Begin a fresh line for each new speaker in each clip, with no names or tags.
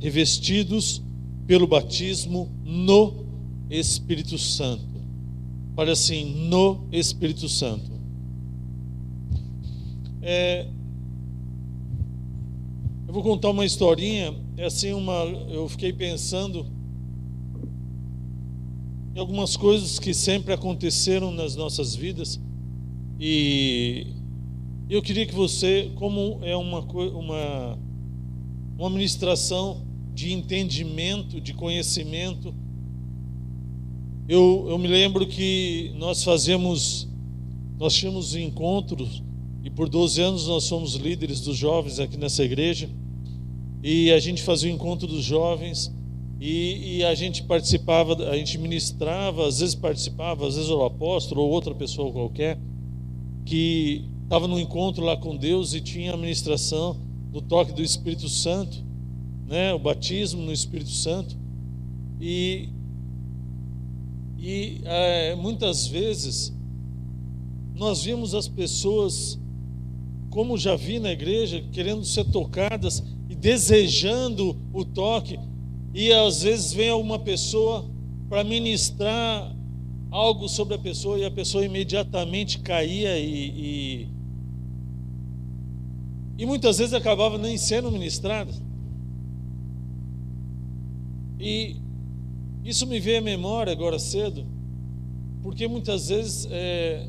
revestidos pelo batismo no Espírito Santo. Olha assim, no Espírito Santo. É, eu vou contar uma historinha. É assim uma, eu fiquei pensando em algumas coisas que sempre aconteceram nas nossas vidas e eu queria que você, como é uma uma uma ministração de entendimento, de conhecimento, eu, eu me lembro que nós fazemos, nós tínhamos encontros e por 12 anos nós somos líderes dos jovens aqui nessa igreja. E a gente fazia o encontro dos jovens e, e, a gente participava, a gente ministrava, às vezes participava, às vezes o apóstolo ou outra pessoa qualquer que estava no encontro lá com Deus e tinha a ministração do toque do Espírito Santo, né, o batismo no Espírito Santo. E, e é, muitas vezes nós vimos as pessoas como já vi na igreja, querendo ser tocadas e desejando o toque, e às vezes vem alguma pessoa para ministrar algo sobre a pessoa e a pessoa imediatamente caía e, e, e muitas vezes acabava nem sendo ministrada. E isso me veio à memória agora cedo, porque muitas vezes é,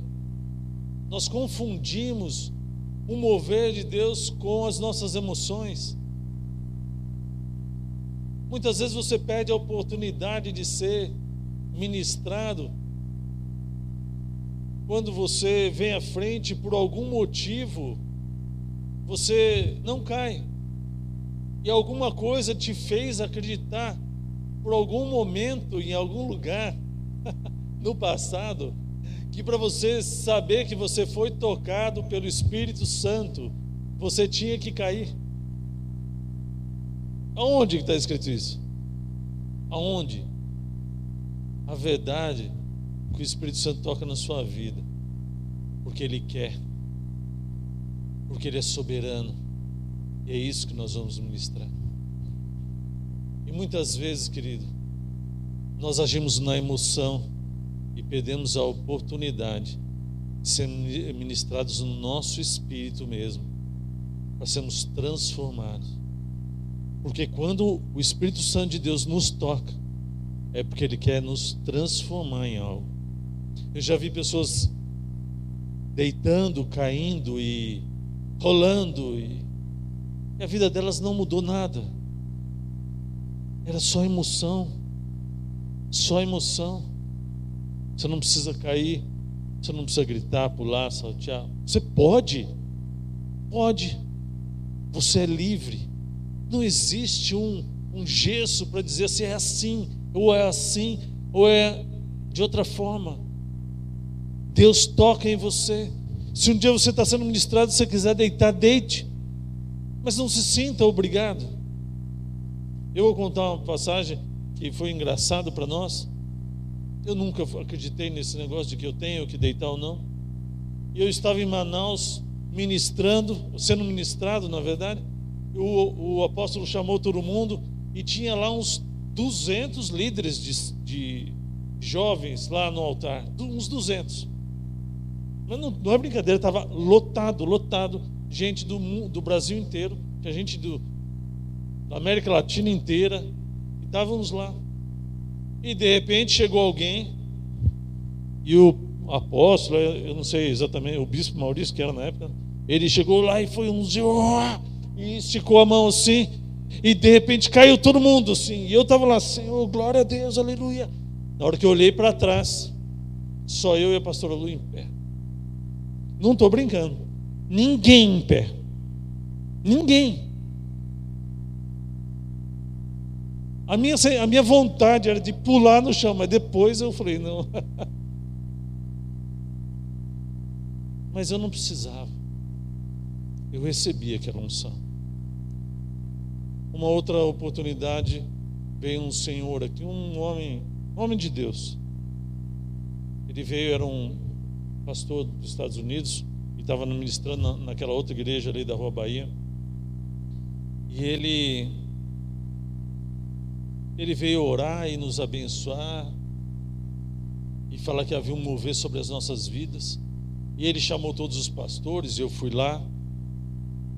nós confundimos o mover de Deus com as nossas emoções. Muitas vezes você perde a oportunidade de ser ministrado quando você vem à frente por algum motivo, você não cai. E alguma coisa te fez acreditar por algum momento, em algum lugar, no passado, que para você saber que você foi tocado pelo Espírito Santo, você tinha que cair. Aonde está escrito isso? Aonde? A verdade que o Espírito Santo toca na sua vida, porque Ele quer, porque Ele é soberano, e é isso que nós vamos ministrar. E muitas vezes, querido, nós agimos na emoção, e perdemos a oportunidade de ser ministrados no nosso espírito mesmo, para sermos transformados. Porque quando o Espírito Santo de Deus nos toca, é porque Ele quer nos transformar em algo. Eu já vi pessoas deitando, caindo e rolando, e a vida delas não mudou nada. Era só emoção, só emoção. Você não precisa cair, você não precisa gritar, pular, saltear. Você pode, pode. Você é livre. Não existe um, um gesso para dizer se é assim, ou é assim, ou é de outra forma. Deus toca em você. Se um dia você está sendo ministrado, se você quiser deitar, deite. Mas não se sinta obrigado. Eu vou contar uma passagem que foi engraçado para nós. Eu nunca acreditei nesse negócio de que eu tenho que deitar ou não. E eu estava em Manaus ministrando, sendo ministrado, na verdade. O, o apóstolo chamou todo mundo e tinha lá uns 200 líderes de, de jovens lá no altar, uns 200. Mas não, não é brincadeira, estava lotado, lotado, gente do, do Brasil inteiro, gente do, da América Latina inteira, e estávamos lá. E de repente chegou alguém, e o apóstolo, eu não sei exatamente, o bispo Maurício, que era na época, ele chegou lá e foi um e esticou a mão assim, e de repente caiu todo mundo assim. E eu estava lá, Senhor, glória a Deus, aleluia. Na hora que eu olhei para trás, só eu e a pastora Lu em pé. Não estou brincando. Ninguém em pé. Ninguém. A minha, a minha vontade era de pular no chão, mas depois eu falei, não. mas eu não precisava. Eu recebi aquela unção. Uma outra oportunidade veio um senhor aqui, um homem, um homem de Deus. Ele veio, era um pastor dos Estados Unidos e estava ministrando naquela outra igreja ali da Rua Bahia. E ele ele veio orar e nos abençoar e falar que havia um mover sobre as nossas vidas. E ele chamou todos os pastores, eu fui lá.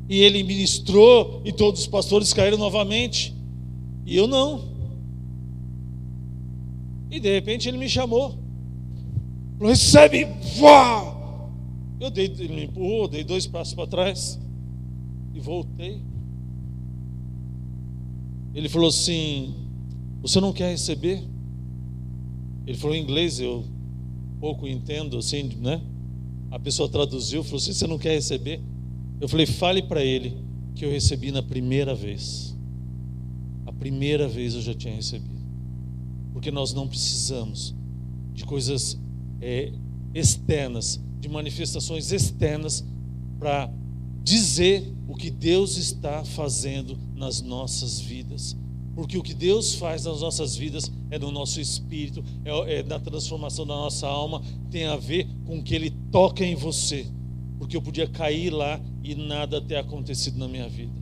E ele ministrou e todos os pastores caíram novamente. E eu não. E de repente ele me chamou. Falou, recebe! Eu dei, ele me empurrou, dei dois passos para trás e voltei. Ele falou assim: Você não quer receber? Ele falou em inglês, eu pouco entendo assim, né? A pessoa traduziu, falou assim: Você não quer receber? Eu falei: Fale para ele que eu recebi na primeira vez. A primeira vez eu já tinha recebido. Porque nós não precisamos de coisas é, externas de manifestações externas para dizer o que Deus está fazendo nas nossas vidas. Porque o que Deus faz nas nossas vidas é no nosso espírito, é, é na transformação da nossa alma, tem a ver com o que Ele toca em você. Porque eu podia cair lá e nada ter acontecido na minha vida.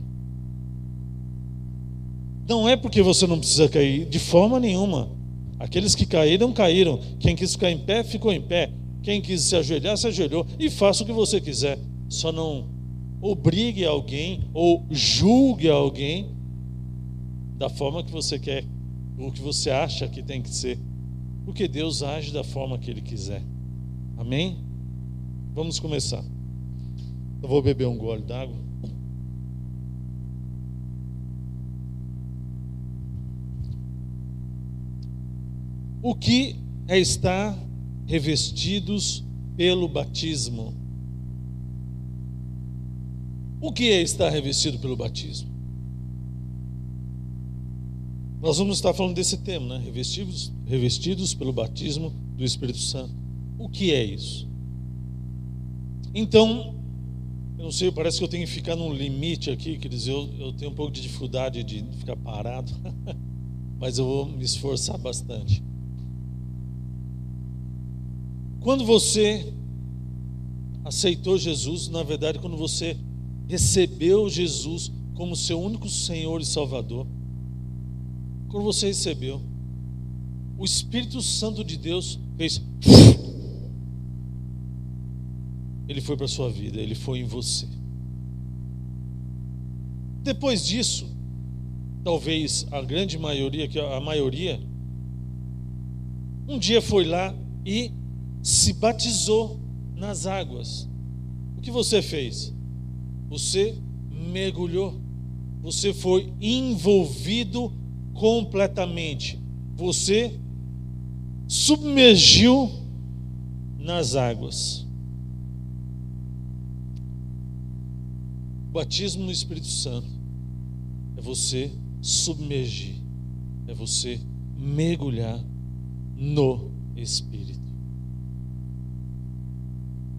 Não é porque você não precisa cair, de forma nenhuma. Aqueles que caíram, caíram. Quem quis ficar em pé, ficou em pé. Quem quis se ajoelhar, se ajoelhou. E faça o que você quiser. Só não obrigue alguém ou julgue alguém da forma que você quer, ou que você acha que tem que ser. Porque Deus age da forma que Ele quiser. Amém? Vamos começar. Eu vou beber um gole d'água. O que é estar revestidos pelo batismo. O que é estar revestido pelo batismo? Nós vamos estar falando desse tema, né? Revestidos, revestidos pelo batismo do Espírito Santo. O que é isso? Então, eu não sei, parece que eu tenho que ficar num limite aqui, quer dizer, eu, eu tenho um pouco de dificuldade de ficar parado, mas eu vou me esforçar bastante. Quando você aceitou Jesus, na verdade, quando você recebeu Jesus como seu único Senhor e Salvador, quando você recebeu, o Espírito Santo de Deus fez. Ele foi para a sua vida, ele foi em você. Depois disso, talvez a grande maioria, que a maioria, um dia foi lá e se batizou nas águas. O que você fez? Você mergulhou. Você foi envolvido completamente. Você submergiu nas águas. O batismo no Espírito Santo é você submergir, é você mergulhar no Espírito.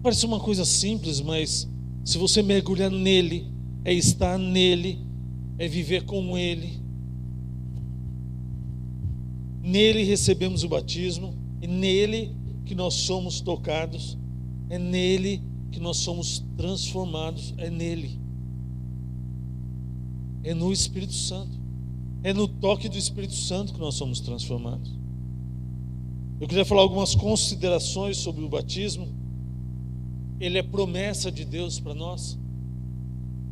Parece uma coisa simples, mas se você mergulhar nele, é estar nele, é viver com ele. Nele recebemos o batismo, é nele que nós somos tocados, é nele que nós somos transformados, é nele. É no Espírito Santo. É no toque do Espírito Santo que nós somos transformados. Eu queria falar algumas considerações sobre o batismo ele é promessa de Deus para nós.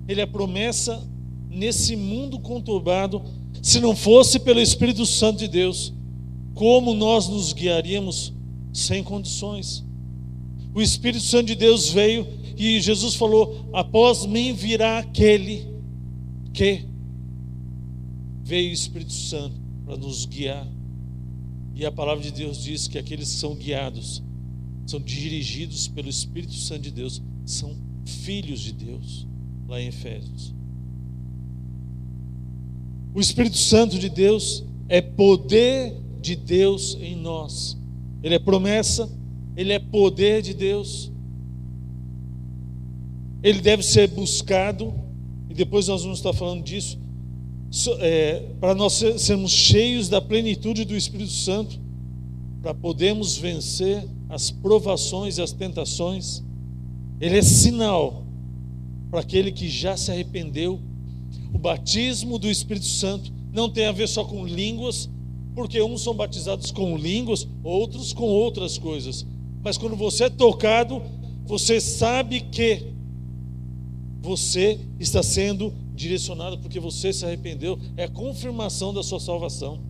Ele é promessa nesse mundo conturbado. Se não fosse pelo Espírito Santo de Deus, como nós nos guiaríamos sem condições? O Espírito Santo de Deus veio e Jesus falou: Após mim virá aquele que veio o Espírito Santo para nos guiar. E a palavra de Deus diz que aqueles que são guiados são dirigidos pelo Espírito Santo de Deus, são filhos de Deus, lá em Efésios. O Espírito Santo de Deus é poder de Deus em nós. Ele é promessa, ele é poder de Deus. Ele deve ser buscado, e depois nós vamos estar falando disso, é, para nós sermos cheios da plenitude do Espírito Santo, para podermos vencer as provações e as tentações, ele é sinal para aquele que já se arrependeu. O batismo do Espírito Santo não tem a ver só com línguas, Porque uns são batizados com línguas, outros com outras coisas. Mas quando você é tocado, você sabe que você está sendo direcionado porque você se arrependeu. É a confirmação da sua salvação.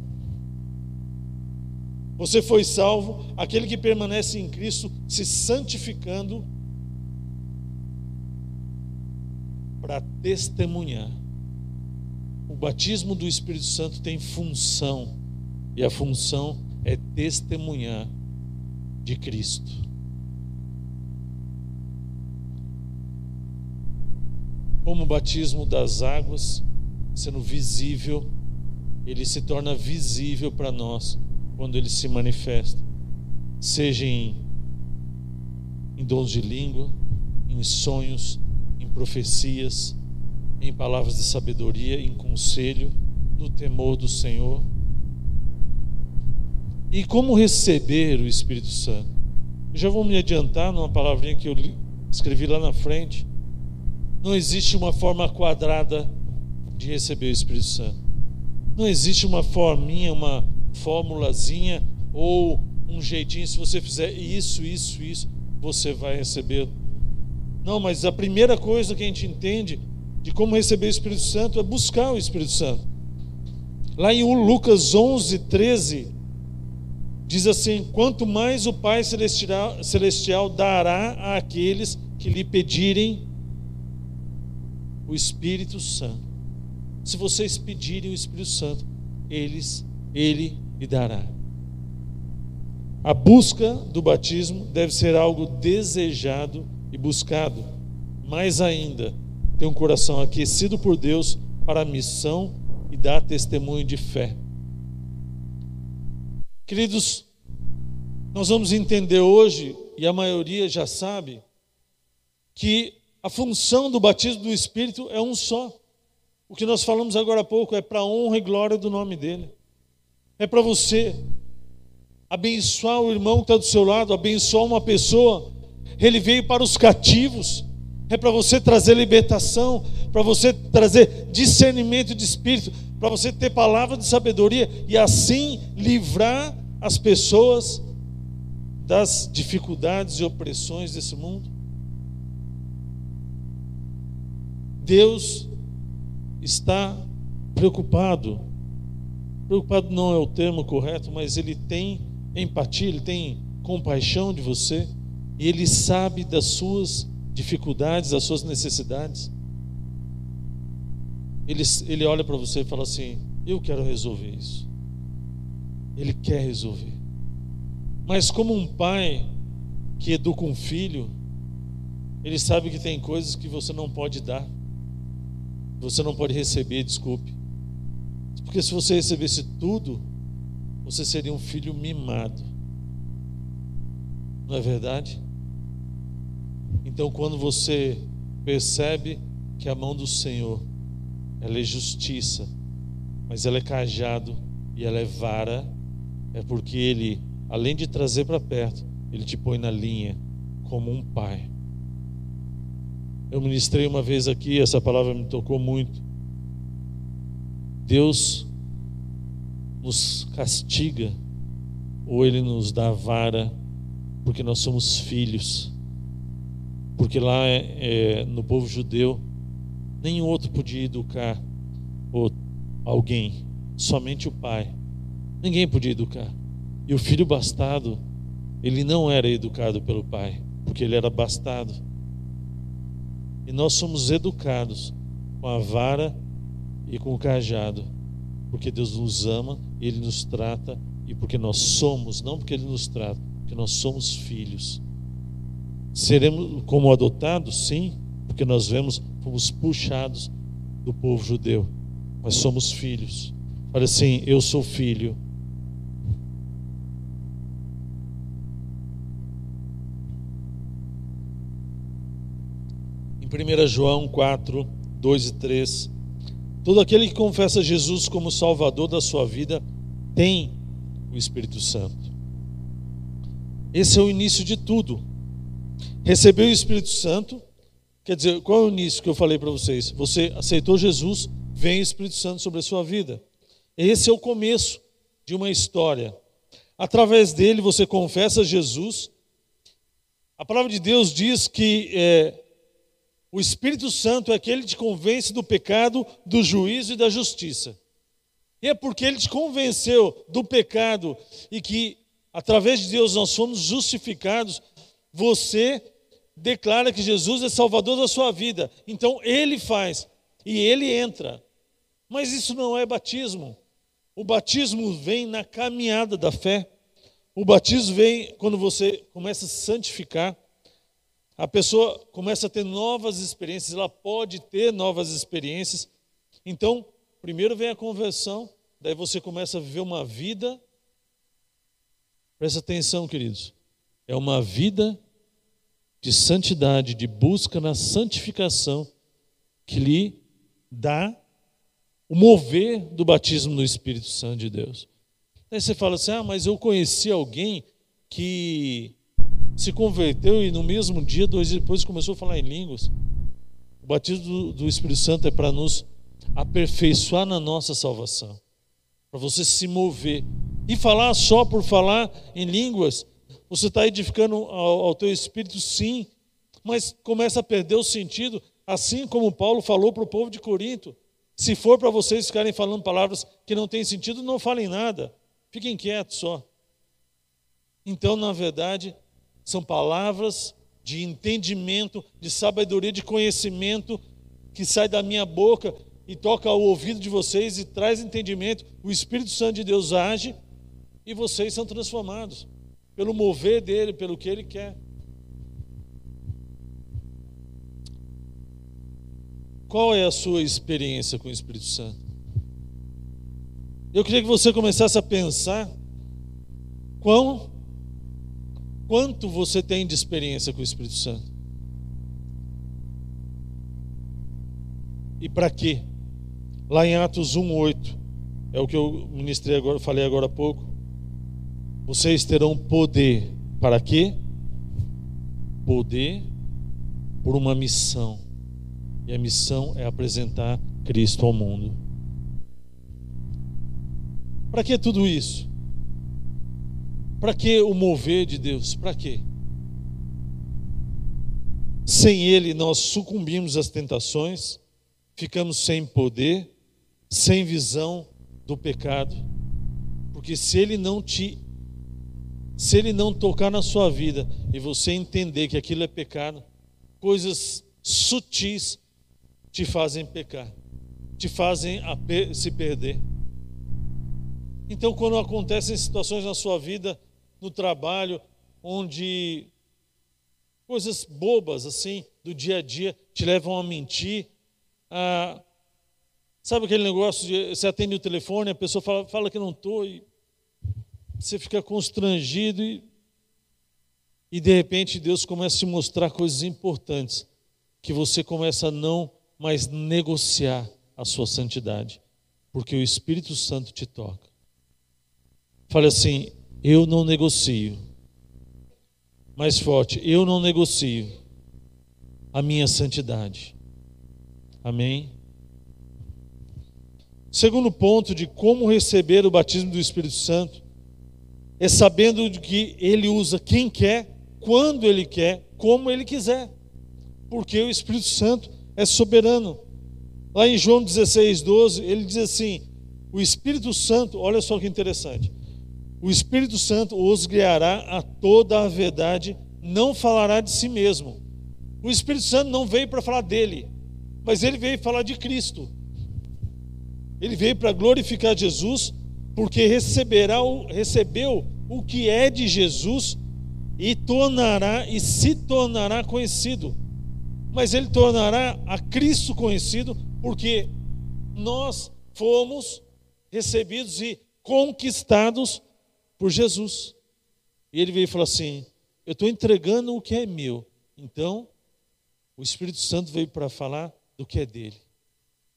Você foi salvo, aquele que permanece em Cristo, se santificando para testemunhar. O batismo do Espírito Santo tem função, e a função é testemunhar de Cristo. Como o batismo das águas, sendo visível, ele se torna visível para nós quando ele se manifesta, seja em, em dons de língua, em sonhos, em profecias, em palavras de sabedoria, em conselho, no temor do Senhor. E como receber o Espírito Santo? Eu já vou me adiantar numa palavrinha que eu escrevi lá na frente. Não existe uma forma quadrada de receber o Espírito Santo. Não existe uma forminha, uma formulazinha ou um jeitinho, se você fizer isso, isso, isso, você vai receber. Não, mas a primeira coisa que a gente entende de como receber o Espírito Santo é buscar o Espírito Santo. Lá em Lucas 11, 13, diz assim: Quanto mais o Pai Celestial, Celestial dará àqueles que lhe pedirem o Espírito Santo. Se vocês pedirem o Espírito Santo, eles ele lhe dará. A busca do batismo deve ser algo desejado e buscado. Mais ainda, ter um coração aquecido por Deus para a missão e dar testemunho de fé. Queridos, nós vamos entender hoje, e a maioria já sabe, que a função do batismo do Espírito é um só. O que nós falamos agora há pouco é para a honra e glória do nome dele é para você abençoar o irmão que está do seu lado, abençoar uma pessoa. Ele veio para os cativos, é para você trazer libertação, para você trazer discernimento de espírito, para você ter palavra de sabedoria e assim livrar as pessoas das dificuldades e opressões desse mundo. Deus está preocupado Preocupado não é o termo correto, mas ele tem empatia, ele tem compaixão de você e ele sabe das suas dificuldades, das suas necessidades. Ele, ele olha para você e fala assim: Eu quero resolver isso. Ele quer resolver. Mas, como um pai que educa um filho, ele sabe que tem coisas que você não pode dar, você não pode receber, desculpe. Porque se você recebesse tudo, você seria um filho mimado. Não é verdade? Então, quando você percebe que a mão do Senhor ela é justiça, mas ela é cajado e ela é vara, é porque ele, além de trazer para perto, ele te põe na linha como um pai. Eu ministrei uma vez aqui, essa palavra me tocou muito. Deus nos castiga ou Ele nos dá vara porque nós somos filhos. Porque lá é, é, no povo judeu, nenhum outro podia educar alguém, somente o pai. Ninguém podia educar. E o filho bastardo, ele não era educado pelo pai, porque ele era bastardo. E nós somos educados com a vara e com o cajado, porque Deus nos ama, Ele nos trata e porque nós somos, não porque Ele nos trata, porque nós somos filhos. Seremos como adotados, sim, porque nós vemos, fomos puxados do povo judeu, mas somos filhos. Olha assim, eu sou filho. 1 João 4, 2 e 3 Todo aquele que confessa Jesus como Salvador da sua vida tem o Espírito Santo. Esse é o início de tudo. Recebeu o Espírito Santo, quer dizer, qual é o início que eu falei para vocês? Você aceitou Jesus, vem o Espírito Santo sobre a sua vida. Esse é o começo de uma história. Através dele você confessa Jesus. A palavra de Deus diz que é, o Espírito Santo é aquele que te convence do pecado, do juízo e da justiça. E é porque ele te convenceu do pecado e que através de Deus nós fomos justificados, você declara que Jesus é Salvador da sua vida. Então ele faz e ele entra. Mas isso não é batismo. O batismo vem na caminhada da fé. O batismo vem quando você começa a se santificar. A pessoa começa a ter novas experiências, ela pode ter novas experiências. Então, primeiro vem a conversão, daí você começa a viver uma vida. Presta atenção, queridos. É uma vida de santidade, de busca na santificação, que lhe dá o mover do batismo no Espírito Santo de Deus. Aí você fala assim: ah, mas eu conheci alguém que se converteu e no mesmo dia, dois dias depois, começou a falar em línguas. O batismo do, do Espírito Santo é para nos aperfeiçoar na nossa salvação, para você se mover. E falar só por falar em línguas você está edificando ao, ao teu espírito, sim, mas começa a perder o sentido, assim como Paulo falou para o povo de Corinto. Se for para vocês ficarem falando palavras que não têm sentido, não falem nada. Fiquem quietos só. Então, na verdade, são palavras de entendimento, de sabedoria, de conhecimento que sai da minha boca e toca ao ouvido de vocês e traz entendimento. O Espírito Santo de Deus age e vocês são transformados pelo mover dele, pelo que ele quer. Qual é a sua experiência com o Espírito Santo? Eu queria que você começasse a pensar quão, quanto você tem de experiência com o Espírito Santo. E para quê? Lá em Atos 1:8 é o que eu ministrei agora, falei agora há pouco. Vocês terão poder para quê? Poder por uma missão. E a missão é apresentar Cristo ao mundo. Para que tudo isso? Para que o mover de Deus? Para quê? Sem Ele nós sucumbimos às tentações, ficamos sem poder, sem visão do pecado. Porque se Ele não te se ele não tocar na sua vida e você entender que aquilo é pecado, coisas sutis te fazem pecar, te fazem se perder. Então, quando acontecem situações na sua vida, no trabalho, onde coisas bobas assim do dia a dia te levam a mentir, a, sabe aquele negócio de você atende o telefone, a pessoa fala, fala que não estou e você fica constrangido e, e de repente Deus começa a te mostrar coisas importantes que você começa a não mais negociar a sua santidade, porque o Espírito Santo te toca. Fale assim: eu não negocio. Mais forte, eu não negocio a minha santidade. Amém? Segundo ponto de como receber o batismo do Espírito Santo é sabendo que ele usa quem quer, quando ele quer, como ele quiser, porque o Espírito Santo é soberano. Lá em João 16, 12, ele diz assim: O Espírito Santo, olha só que interessante, o Espírito Santo os guiará a toda a verdade, não falará de si mesmo. O Espírito Santo não veio para falar dele, mas ele veio falar de Cristo. Ele veio para glorificar Jesus porque receberá o, recebeu o que é de Jesus e tornará e se tornará conhecido. Mas ele tornará a Cristo conhecido porque nós fomos recebidos e conquistados por Jesus. E ele veio e falou assim: Eu estou entregando o que é meu. Então, o Espírito Santo veio para falar do que é dele,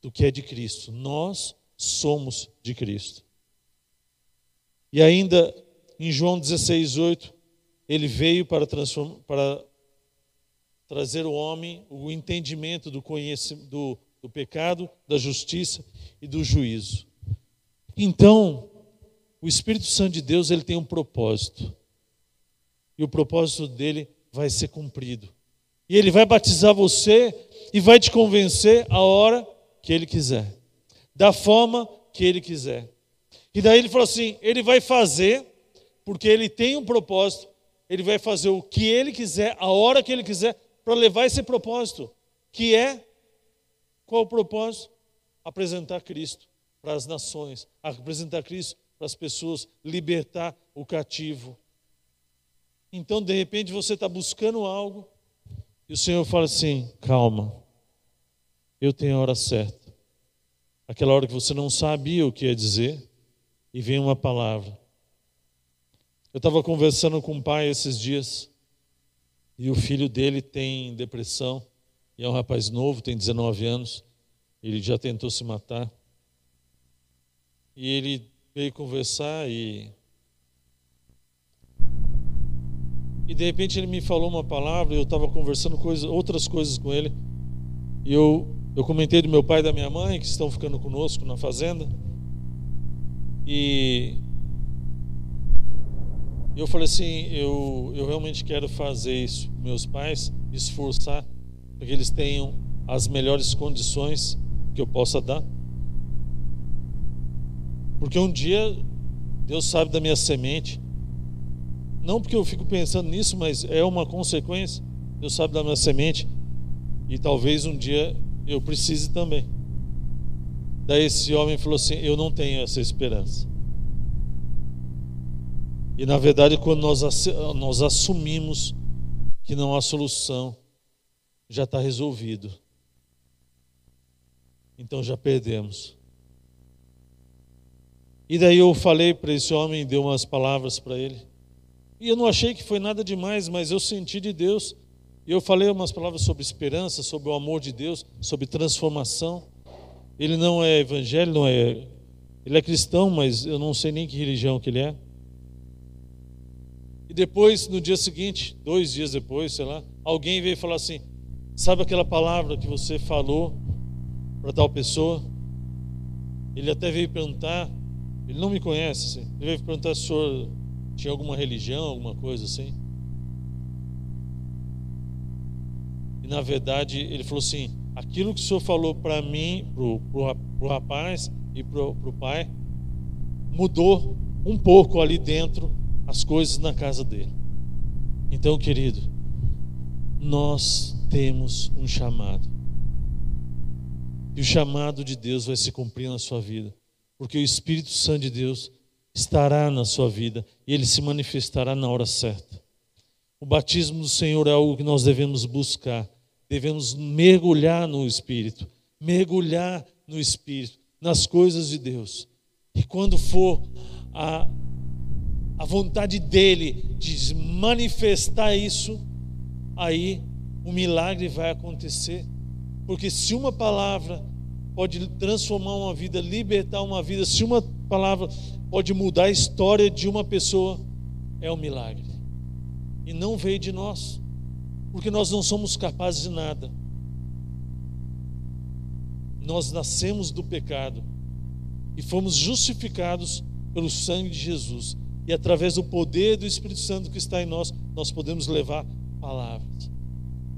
do que é de Cristo. Nós somos de Cristo. E ainda em João 16, 8, ele veio para, para trazer o homem o entendimento do, do, do pecado, da justiça e do juízo. Então, o Espírito Santo de Deus ele tem um propósito. E o propósito dele vai ser cumprido. E ele vai batizar você e vai te convencer a hora que ele quiser, da forma que ele quiser. E daí ele falou assim: ele vai fazer, porque ele tem um propósito, ele vai fazer o que ele quiser, a hora que ele quiser, para levar esse propósito, que é qual o propósito? Apresentar Cristo para as nações, apresentar Cristo para as pessoas, libertar o cativo. Então, de repente, você está buscando algo e o Senhor fala assim: calma, eu tenho a hora certa. Aquela hora que você não sabia o que ia dizer e vem uma palavra. Eu estava conversando com um pai esses dias e o filho dele tem depressão e é um rapaz novo, tem 19 anos. Ele já tentou se matar. E ele veio conversar e e de repente ele me falou uma palavra, eu estava conversando coisa, outras coisas com ele. E eu eu comentei do meu pai e da minha mãe que estão ficando conosco na fazenda. E eu falei assim, eu, eu realmente quero fazer isso, meus pais, esforçar para que eles tenham as melhores condições que eu possa dar. Porque um dia Deus sabe da minha semente. Não porque eu fico pensando nisso, mas é uma consequência. Deus sabe da minha semente. E talvez um dia eu precise também. Daí esse homem falou assim: Eu não tenho essa esperança. E na verdade, quando nós, nós assumimos que não há solução, já está resolvido. Então já perdemos. E daí eu falei para esse homem, dei umas palavras para ele. E eu não achei que foi nada demais, mas eu senti de Deus. E eu falei umas palavras sobre esperança, sobre o amor de Deus, sobre transformação. Ele não é evangélico, não é. Ele é cristão, mas eu não sei nem que religião que ele é. E depois, no dia seguinte, dois dias depois, sei lá, alguém veio falar assim: Sabe aquela palavra que você falou para tal pessoa? Ele até veio perguntar ele não me conhece, assim. Ele veio perguntar se o senhor tinha alguma religião, alguma coisa assim. E na verdade ele falou assim: aquilo que o senhor falou para mim, pro, pro, pro rapaz e pro, pro pai, mudou um pouco ali dentro as coisas na casa dele. Então, querido, nós temos um chamado. E o chamado de Deus vai se cumprir na sua vida porque o Espírito Santo de Deus estará na sua vida e ele se manifestará na hora certa. O batismo do Senhor é algo que nós devemos buscar, devemos mergulhar no Espírito, mergulhar no Espírito, nas coisas de Deus. E quando for a, a vontade dele de manifestar isso, aí o milagre vai acontecer. Porque se uma palavra pode transformar uma vida, libertar uma vida, se uma palavra pode mudar a história de uma pessoa, é um milagre. E não veio de nós, porque nós não somos capazes de nada. Nós nascemos do pecado e fomos justificados pelo sangue de Jesus. E através do poder do Espírito Santo que está em nós, nós podemos levar palavras.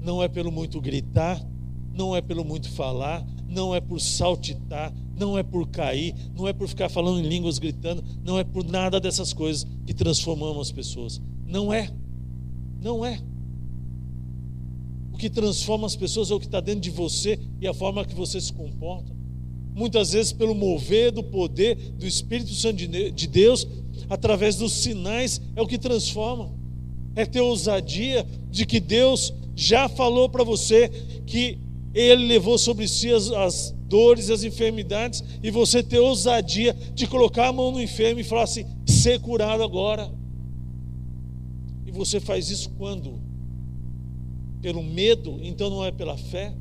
Não é pelo muito gritar, não é pelo muito falar, não é por saltitar, não é por cair, não é por ficar falando em línguas gritando, não é por nada dessas coisas que transformamos as pessoas. Não é. Não é. O que transforma as pessoas é o que está dentro de você e a forma que você se comporta. Muitas vezes, pelo mover do poder do Espírito Santo de Deus, através dos sinais, é o que transforma. É ter ousadia de que Deus já falou para você que ele levou sobre si as, as dores, as enfermidades, e você ter ousadia de colocar a mão no enfermo e falar assim: ser curado agora. E você faz isso quando? Pelo medo, então não é pela fé.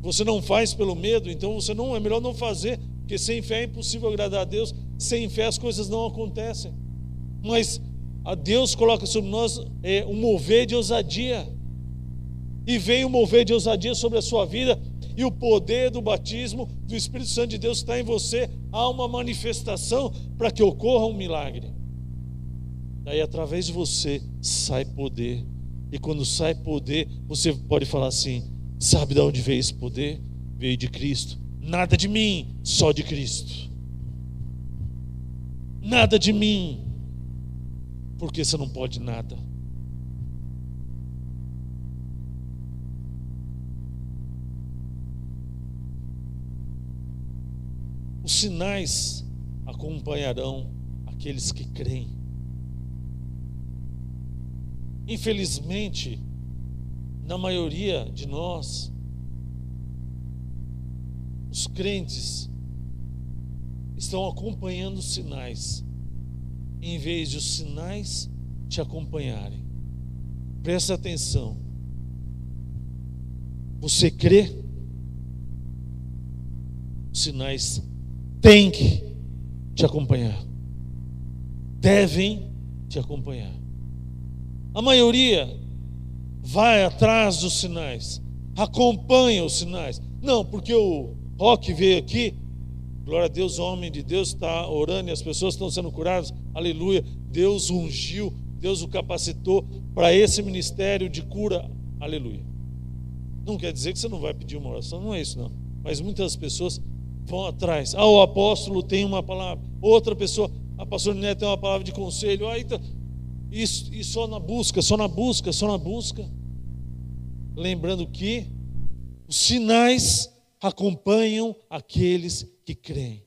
Você não faz pelo medo, então você não é melhor não fazer, porque sem fé é impossível agradar a Deus. Sem fé as coisas não acontecem. Mas a Deus coloca sobre nós é, um mover de ousadia e veio mover de ousadia sobre a sua vida, e o poder do batismo do Espírito Santo de Deus está em você, há uma manifestação para que ocorra um milagre. Daí, através de você, sai poder. E quando sai poder, você pode falar assim: sabe de onde veio esse poder? Veio de Cristo. Nada de mim, só de Cristo. Nada de mim, porque você não pode nada. Os sinais acompanharão aqueles que creem. Infelizmente, na maioria de nós, os crentes estão acompanhando os sinais, em vez de os sinais te acompanharem. Presta atenção. Você crê? Os sinais têm que te acompanhar, devem te acompanhar. A maioria vai atrás dos sinais, acompanha os sinais. Não, porque o Rock veio aqui, glória a Deus, o homem de Deus está orando e as pessoas estão sendo curadas, aleluia. Deus ungiu, Deus o capacitou para esse ministério de cura, aleluia. Não quer dizer que você não vai pedir uma oração, não é isso não. Mas muitas pessoas vão atrás. Ah, o apóstolo tem uma palavra, outra pessoa, a pastora Neto tem uma palavra de conselho. Ah, então, isso, e só na busca, só na busca, só na busca. Lembrando que os sinais acompanham aqueles que creem.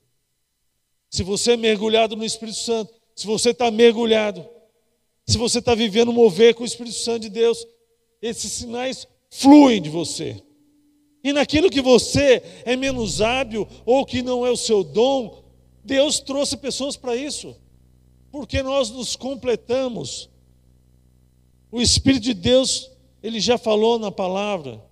Se você é mergulhado no Espírito Santo, se você está mergulhado, se você está vivendo mover com o Espírito Santo de Deus, esses sinais fluem de você. E naquilo que você é menos hábil ou que não é o seu dom, Deus trouxe pessoas para isso porque nós nos completamos. O Espírito de Deus, ele já falou na palavra.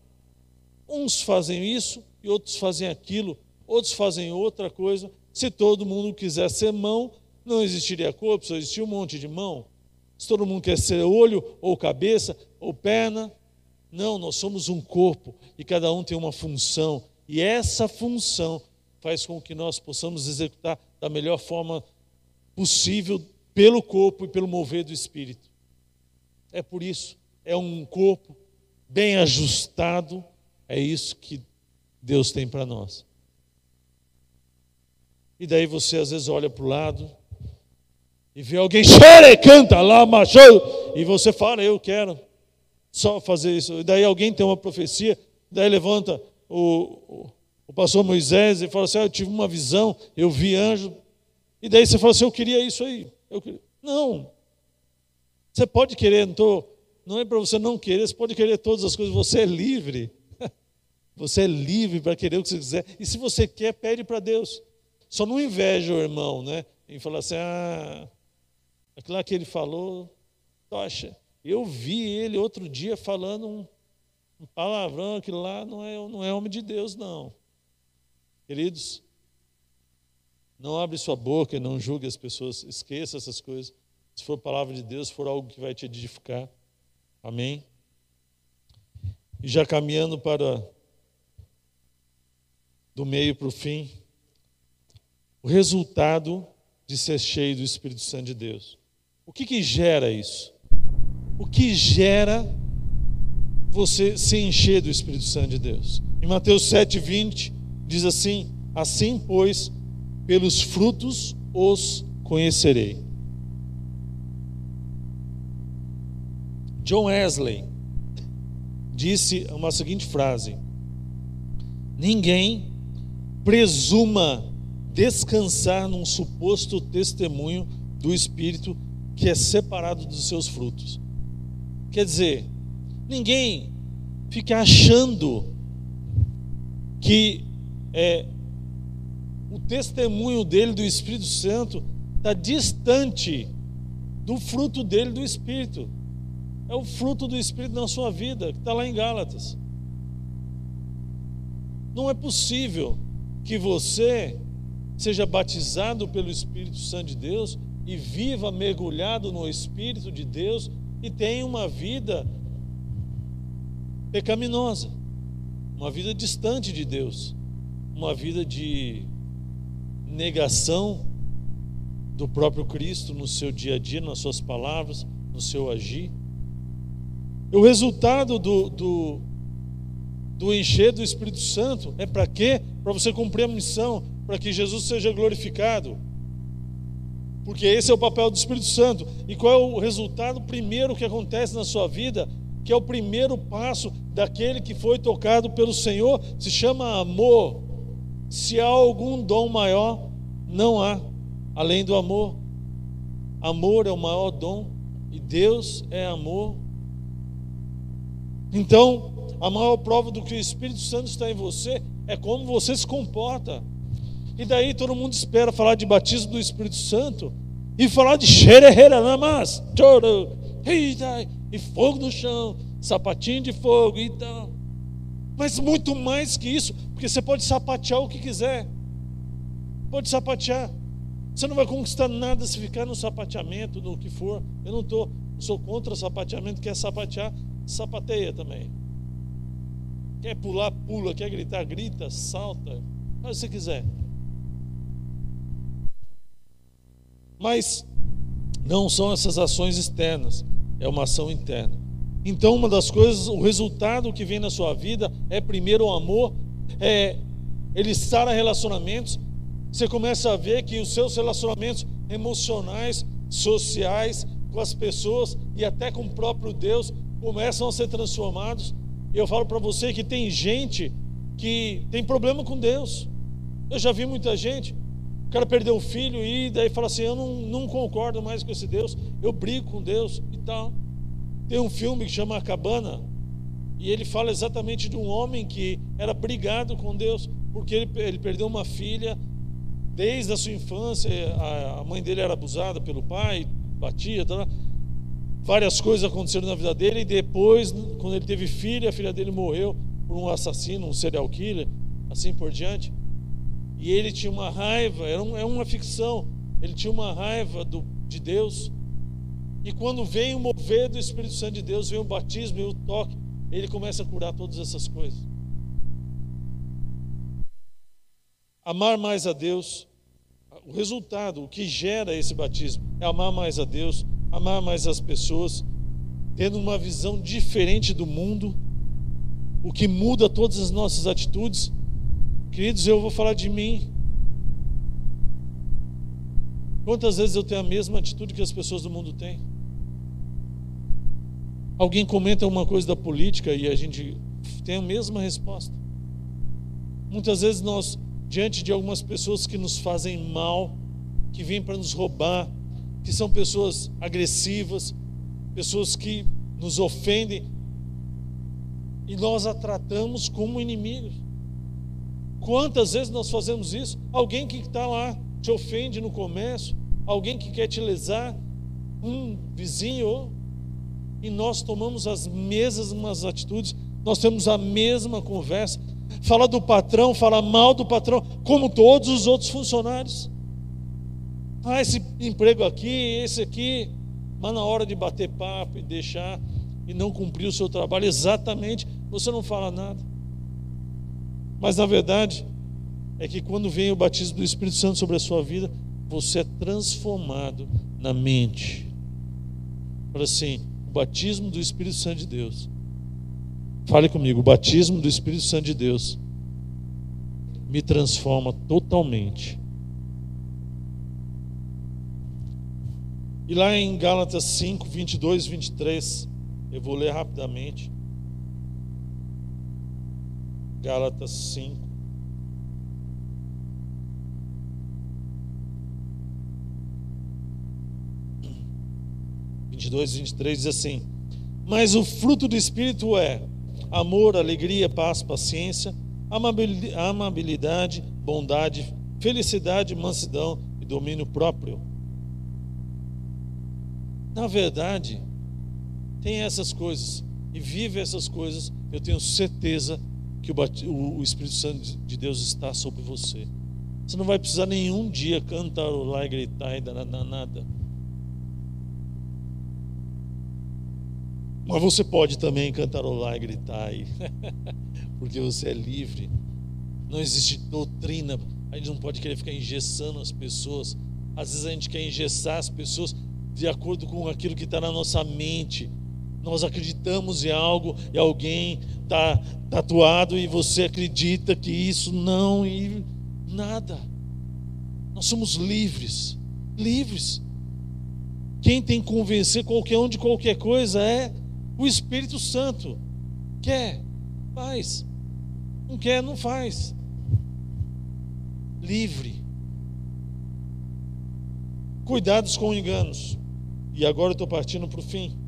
Uns fazem isso e outros fazem aquilo, outros fazem outra coisa. Se todo mundo quiser ser mão, não existiria corpo, só existia um monte de mão. Se todo mundo quer ser olho, ou cabeça, ou perna, não, nós somos um corpo e cada um tem uma função. E essa função faz com que nós possamos executar da melhor forma possível pelo corpo e pelo mover do espírito. É por isso, é um corpo bem ajustado, é isso que Deus tem para nós. E daí você às vezes olha para o lado e vê alguém canta lá, machou, e você fala, eu quero só fazer isso. E daí alguém tem uma profecia, daí levanta o, o, pastor Moisés e fala assim: ah, Eu tive uma visão, eu vi anjo, e daí você fala assim: Eu queria isso aí. Queria. Não. Você pode querer, não, tô, não é para você não querer, você pode querer todas as coisas, você é livre. Você é livre para querer o que você quiser. E se você quer, pede para Deus. Só não inveja o irmão, né? E falar assim: ah, aquilo lá que ele falou, tocha. Eu vi ele outro dia falando um, um palavrão, aquilo lá não é, não é homem de Deus, não. Queridos, não abre sua boca não julgue as pessoas. Esqueça essas coisas. Se for palavra de Deus, for algo que vai te edificar. Amém? E já caminhando para do meio para o fim, o resultado de ser cheio do Espírito Santo de Deus. O que, que gera isso? O que gera você se encher do Espírito Santo de Deus? Em Mateus 7,20 diz assim: Assim, pois, pelos frutos os conhecerei. John Wesley disse uma seguinte frase: Ninguém presuma descansar num suposto testemunho do Espírito que é separado dos seus frutos. Quer dizer, ninguém fica achando que é, o testemunho dele do Espírito Santo está distante do fruto dele do Espírito. É o fruto do Espírito na sua vida, que está lá em Gálatas. Não é possível que você seja batizado pelo Espírito Santo de Deus e viva mergulhado no Espírito de Deus e tenha uma vida pecaminosa. uma vida distante de Deus, uma vida de negação do próprio Cristo no seu dia a dia, nas suas palavras, no seu agir. O resultado do, do, do encher do Espírito Santo é para quê? Para você cumprir a missão, para que Jesus seja glorificado. Porque esse é o papel do Espírito Santo. E qual é o resultado primeiro que acontece na sua vida? Que é o primeiro passo daquele que foi tocado pelo Senhor, se chama amor. Se há algum dom maior, não há, além do amor. Amor é o maior dom e Deus é amor. Então, a maior prova do que o Espírito Santo está em você é como você se comporta. E daí todo mundo espera falar de batismo do Espírito Santo e falar de xererera namas, choro, e fogo no chão, sapatinho de fogo e tal. Mas muito mais que isso, porque você pode sapatear o que quiser. Pode sapatear. Você não vai conquistar nada se ficar no sapateamento, no que for. Eu não tô, sou contra sapateamento, quer sapatear, sapateia também. Quer pular, pula, quer gritar, grita, salta, faz o que você quiser. Mas não são essas ações externas, é uma ação interna. Então, uma das coisas, o resultado que vem na sua vida é primeiro o amor, é ele em relacionamentos. Você começa a ver que os seus relacionamentos emocionais, sociais, com as pessoas e até com o próprio Deus começam a ser transformados. E eu falo para você que tem gente que tem problema com Deus. Eu já vi muita gente o cara perdeu o filho e daí fala assim: Eu não, não concordo mais com esse Deus, eu brigo com Deus e tal. Tem um filme que chama A Cabana, e ele fala exatamente de um homem que era brigado com Deus, porque ele, ele perdeu uma filha desde a sua infância. A, a mãe dele era abusada pelo pai, batia, tal. várias coisas aconteceram na vida dele, e depois, quando ele teve filha, a filha dele morreu por um assassino, um serial killer, assim por diante. E ele tinha uma raiva, era é uma ficção, ele tinha uma raiva do, de Deus. E quando vem o mover do Espírito Santo de Deus, vem o batismo e o toque, ele começa a curar todas essas coisas. Amar mais a Deus, o resultado, o que gera esse batismo, é amar mais a Deus, amar mais as pessoas, tendo uma visão diferente do mundo, o que muda todas as nossas atitudes Queridos, eu vou falar de mim. Quantas vezes eu tenho a mesma atitude que as pessoas do mundo têm? Alguém comenta uma coisa da política e a gente tem a mesma resposta. Muitas vezes nós, diante de algumas pessoas que nos fazem mal, que vêm para nos roubar, que são pessoas agressivas, pessoas que nos ofendem, e nós a tratamos como inimigos. Quantas vezes nós fazemos isso? Alguém que está lá te ofende no comércio, alguém que quer te lesar, um vizinho, e nós tomamos as mesmas atitudes, nós temos a mesma conversa. Fala do patrão, fala mal do patrão, como todos os outros funcionários. Ah, esse emprego aqui, esse aqui, mas na hora de bater papo e deixar e não cumprir o seu trabalho exatamente, você não fala nada. Mas na verdade, é que quando vem o batismo do Espírito Santo sobre a sua vida, você é transformado na mente. Fala assim: o batismo do Espírito Santo de Deus. Fale comigo: o batismo do Espírito Santo de Deus me transforma totalmente. E lá em Gálatas 5, 22 23, eu vou ler rapidamente. Gálatas 5. Vinte e dois, vinte e três diz assim: Mas o fruto do Espírito é amor, alegria, paz, paciência, amabilidade, bondade, felicidade, mansidão e domínio próprio. Na verdade, tem essas coisas e vive essas coisas, eu tenho certeza que o, Espírito Santo de Deus está sobre você. Você não vai precisar nenhum dia cantarolar e gritar e dar nada. Mas você pode também cantarolar e gritar aí, porque você é livre. Não existe doutrina. A gente não pode querer ficar engessando as pessoas. Às vezes a gente quer engessar as pessoas de acordo com aquilo que está na nossa mente. Nós acreditamos em algo e alguém está tatuado e você acredita que isso não e nada. Nós somos livres, livres. Quem tem que convencer qualquer um de qualquer coisa é o Espírito Santo. Quer, faz. Não quer, não faz. Livre. Cuidados com enganos. E agora eu estou partindo para o fim.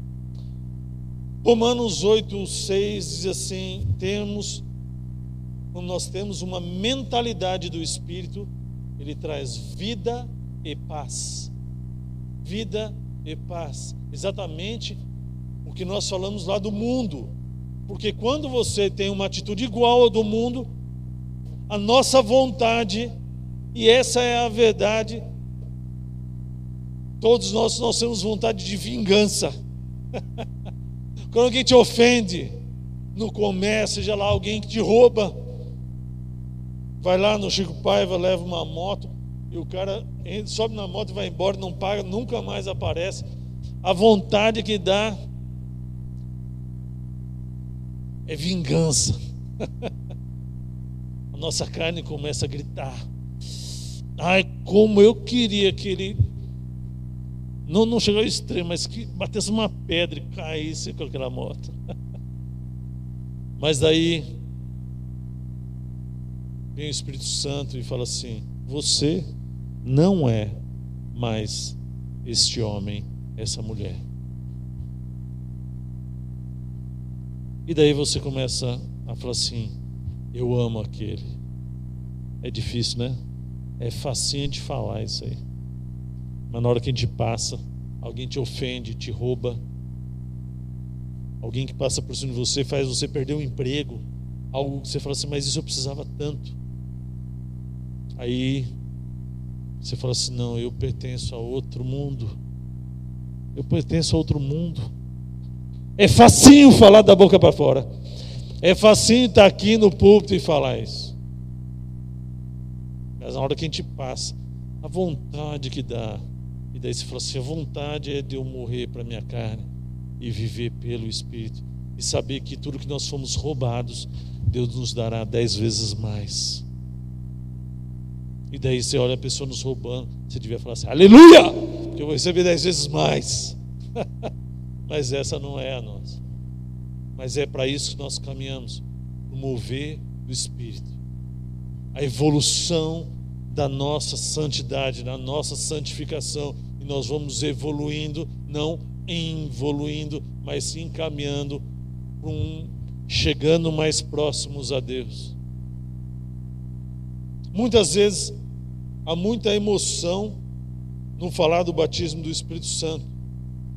Romanos 8, 6 diz assim: temos, quando nós temos uma mentalidade do Espírito, ele traz vida e paz. Vida e paz. Exatamente o que nós falamos lá do mundo. Porque quando você tem uma atitude igual ao do mundo, a nossa vontade, e essa é a verdade, Todos nós, nós temos vontade de vingança. Quando alguém te ofende no comércio, seja lá alguém que te rouba, vai lá no Chico Paiva, leva uma moto, e o cara sobe na moto e vai embora, não paga, nunca mais aparece. A vontade que dá é vingança. a nossa carne começa a gritar. Ai, como eu queria que ele não, não chegou ao extremo, mas que batesse uma pedra e caísse com aquela moto. Mas daí vem o Espírito Santo e fala assim: Você não é mais este homem, essa mulher. E daí você começa a falar assim: Eu amo aquele. É difícil, né? É facinho de falar isso aí. Mas na hora que a gente passa, alguém te ofende, te rouba, alguém que passa por cima de você faz você perder o um emprego, algo que você fala assim, mas isso eu precisava tanto. Aí você fala assim: não, eu pertenço a outro mundo. Eu pertenço a outro mundo. É facinho falar da boca para fora. É facinho estar aqui no púlpito e falar isso. Mas na hora que a gente passa, a vontade que dá e daí você fala assim: a vontade é de eu morrer para minha carne e viver pelo Espírito. E saber que tudo que nós fomos roubados, Deus nos dará dez vezes mais. E daí você olha a pessoa nos roubando, você devia falar assim: Aleluia! Que eu vou receber dez vezes mais. Mas essa não é a nossa. Mas é para isso que nós caminhamos o mover do Espírito. A evolução da nossa santidade, da nossa santificação nós vamos evoluindo, não evoluindo, mas sim caminhando, um, chegando mais próximos a Deus. Muitas vezes há muita emoção no falar do batismo do Espírito Santo,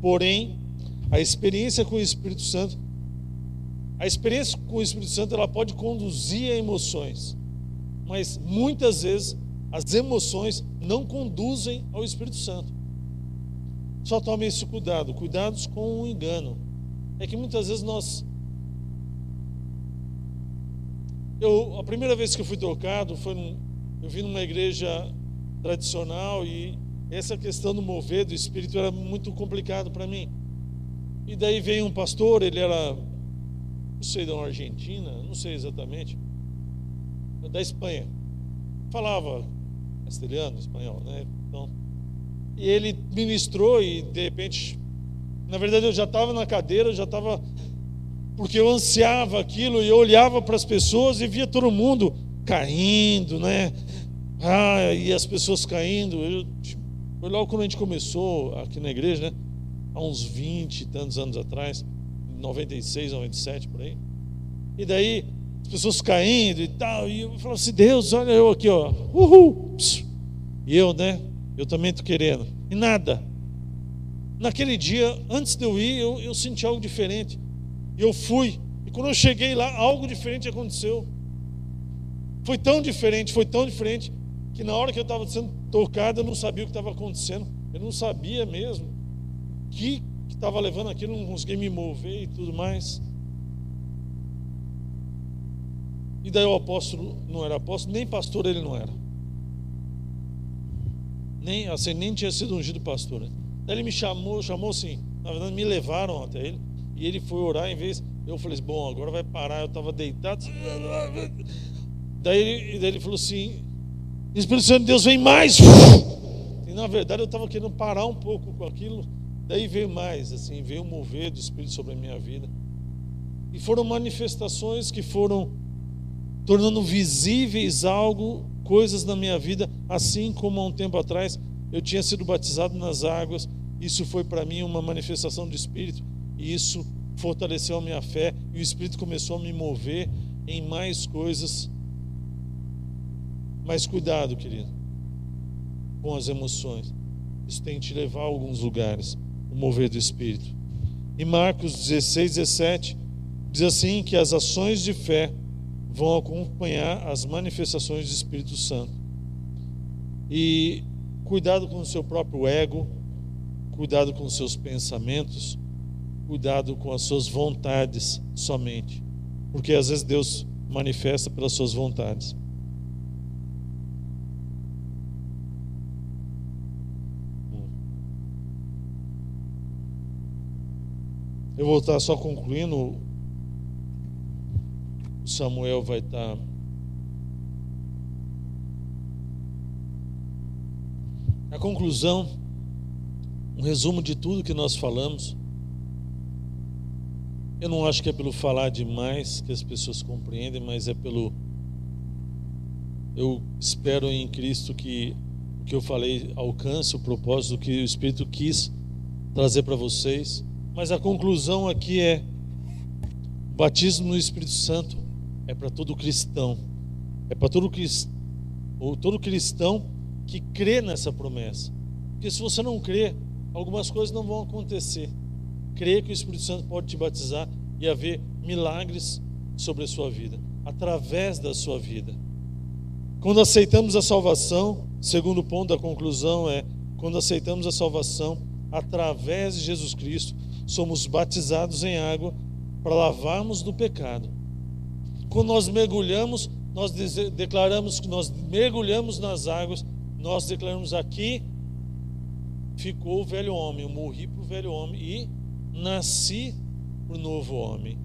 porém, a experiência com o Espírito Santo, a experiência com o Espírito Santo, ela pode conduzir a emoções, mas muitas vezes as emoções não conduzem ao Espírito Santo. Só tome esse cuidado, cuidados com o engano. É que muitas vezes nós. Eu, a primeira vez que eu fui tocado foi eu vim numa igreja tradicional e essa questão do mover do espírito era muito complicado para mim. E daí veio um pastor, ele era, não sei, da Argentina, não sei exatamente, da Espanha. Falava castelhano, espanhol, né? E ele ministrou e de repente, na verdade eu já estava na cadeira, eu já estava porque eu ansiava aquilo e eu olhava para as pessoas e via todo mundo caindo, né? Ah, e as pessoas caindo. Eu, foi logo quando a gente começou aqui na igreja, né? Há uns 20 e tantos anos atrás, 96, 97 por aí. E daí as pessoas caindo e tal, e eu falava assim: Deus, olha eu aqui, ó, uhul, e eu, né? Eu também estou querendo. E nada. Naquele dia, antes de eu ir, eu, eu senti algo diferente. Eu fui. E quando eu cheguei lá, algo diferente aconteceu. Foi tão diferente, foi tão diferente, que na hora que eu estava sendo tocado, eu não sabia o que estava acontecendo. Eu não sabia mesmo. Que, que estava levando aquilo, não conseguia me mover e tudo mais. E daí o apóstolo não era apóstolo, nem pastor ele não era. Nem, assim, nem tinha sido ungido pastor. Daí ele me chamou, chamou assim, na verdade me levaram até ele, e ele foi orar em vez. Eu falei assim, bom, agora vai parar, eu estava deitado. Daí ele, daí ele falou assim, Espírito Santo de Deus vem mais. E na verdade eu estava querendo parar um pouco com aquilo. Daí veio mais, assim, veio mover do Espírito sobre a minha vida. E foram manifestações que foram tornando visíveis algo, coisas na minha vida, assim como há um tempo atrás eu tinha sido batizado nas águas. Isso foi para mim uma manifestação do Espírito e isso fortaleceu a minha fé e o Espírito começou a me mover em mais coisas. Mas cuidado, querido, com as emoções. Isso tem que te levar a alguns lugares, o mover do Espírito. Em Marcos 16, 17, diz assim: que as ações de fé vão acompanhar as manifestações do Espírito Santo. E cuidado com o seu próprio ego, cuidado com os seus pensamentos, cuidado com as suas vontades somente, porque às vezes Deus manifesta pelas suas vontades. Eu vou estar só concluindo Samuel vai estar. A conclusão, um resumo de tudo que nós falamos. Eu não acho que é pelo falar demais que as pessoas compreendem, mas é pelo. Eu espero em Cristo que o que eu falei alcance o propósito que o Espírito quis trazer para vocês. Mas a conclusão aqui é: batismo no Espírito Santo é para todo cristão. É para todo, ou todo cristão que crê nessa promessa. Porque se você não crê, algumas coisas não vão acontecer. Crê que o Espírito Santo pode te batizar e haver milagres sobre a sua vida, através da sua vida. Quando aceitamos a salvação, segundo ponto da conclusão é: quando aceitamos a salvação através de Jesus Cristo, somos batizados em água para lavarmos do pecado quando nós mergulhamos, nós declaramos que nós mergulhamos nas águas, nós declaramos aqui ficou o velho homem, eu morri para o velho homem e nasci para o novo homem.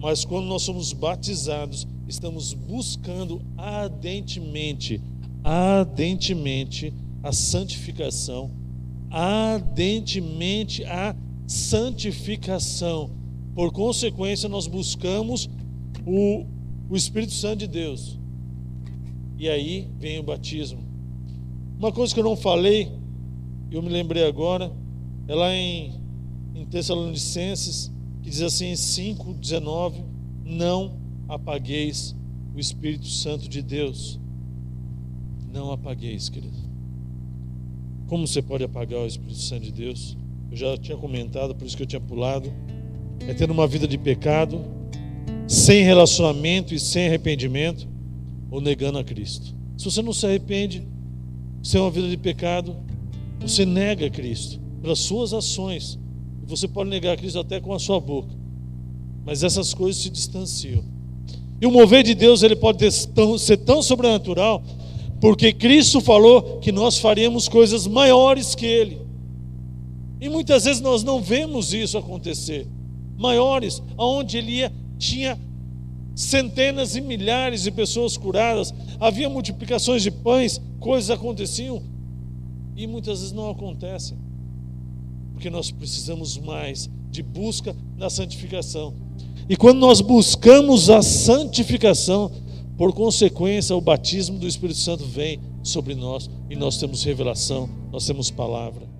Mas quando nós somos batizados, estamos buscando ardentemente, ardentemente a santificação, ardentemente a santificação. Por consequência, nós buscamos o o Espírito Santo de Deus. E aí vem o batismo. Uma coisa que eu não falei, eu me lembrei agora, é lá em, em Tessalonicenses, que diz assim em 5,19: Não apagueis o Espírito Santo de Deus. Não apagueis, querido. Como você pode apagar o Espírito Santo de Deus? Eu já tinha comentado, por isso que eu tinha pulado. É tendo uma vida de pecado, sem relacionamento e sem arrependimento, ou negando a Cristo. Se você não se arrepende, você é uma vida de pecado, você nega Cristo pelas suas ações. Você pode negar Cristo até com a sua boca, mas essas coisas se distanciam. E o mover de Deus ele pode ser tão sobrenatural, porque Cristo falou que nós faríamos coisas maiores que Ele. E muitas vezes nós não vemos isso acontecer. Maiores, aonde Ele ia tinha centenas e milhares de pessoas curadas, havia multiplicações de pães, coisas aconteciam e muitas vezes não acontecem, porque nós precisamos mais de busca da santificação. E quando nós buscamos a santificação, por consequência, o batismo do Espírito Santo vem sobre nós e nós temos revelação, nós temos palavra.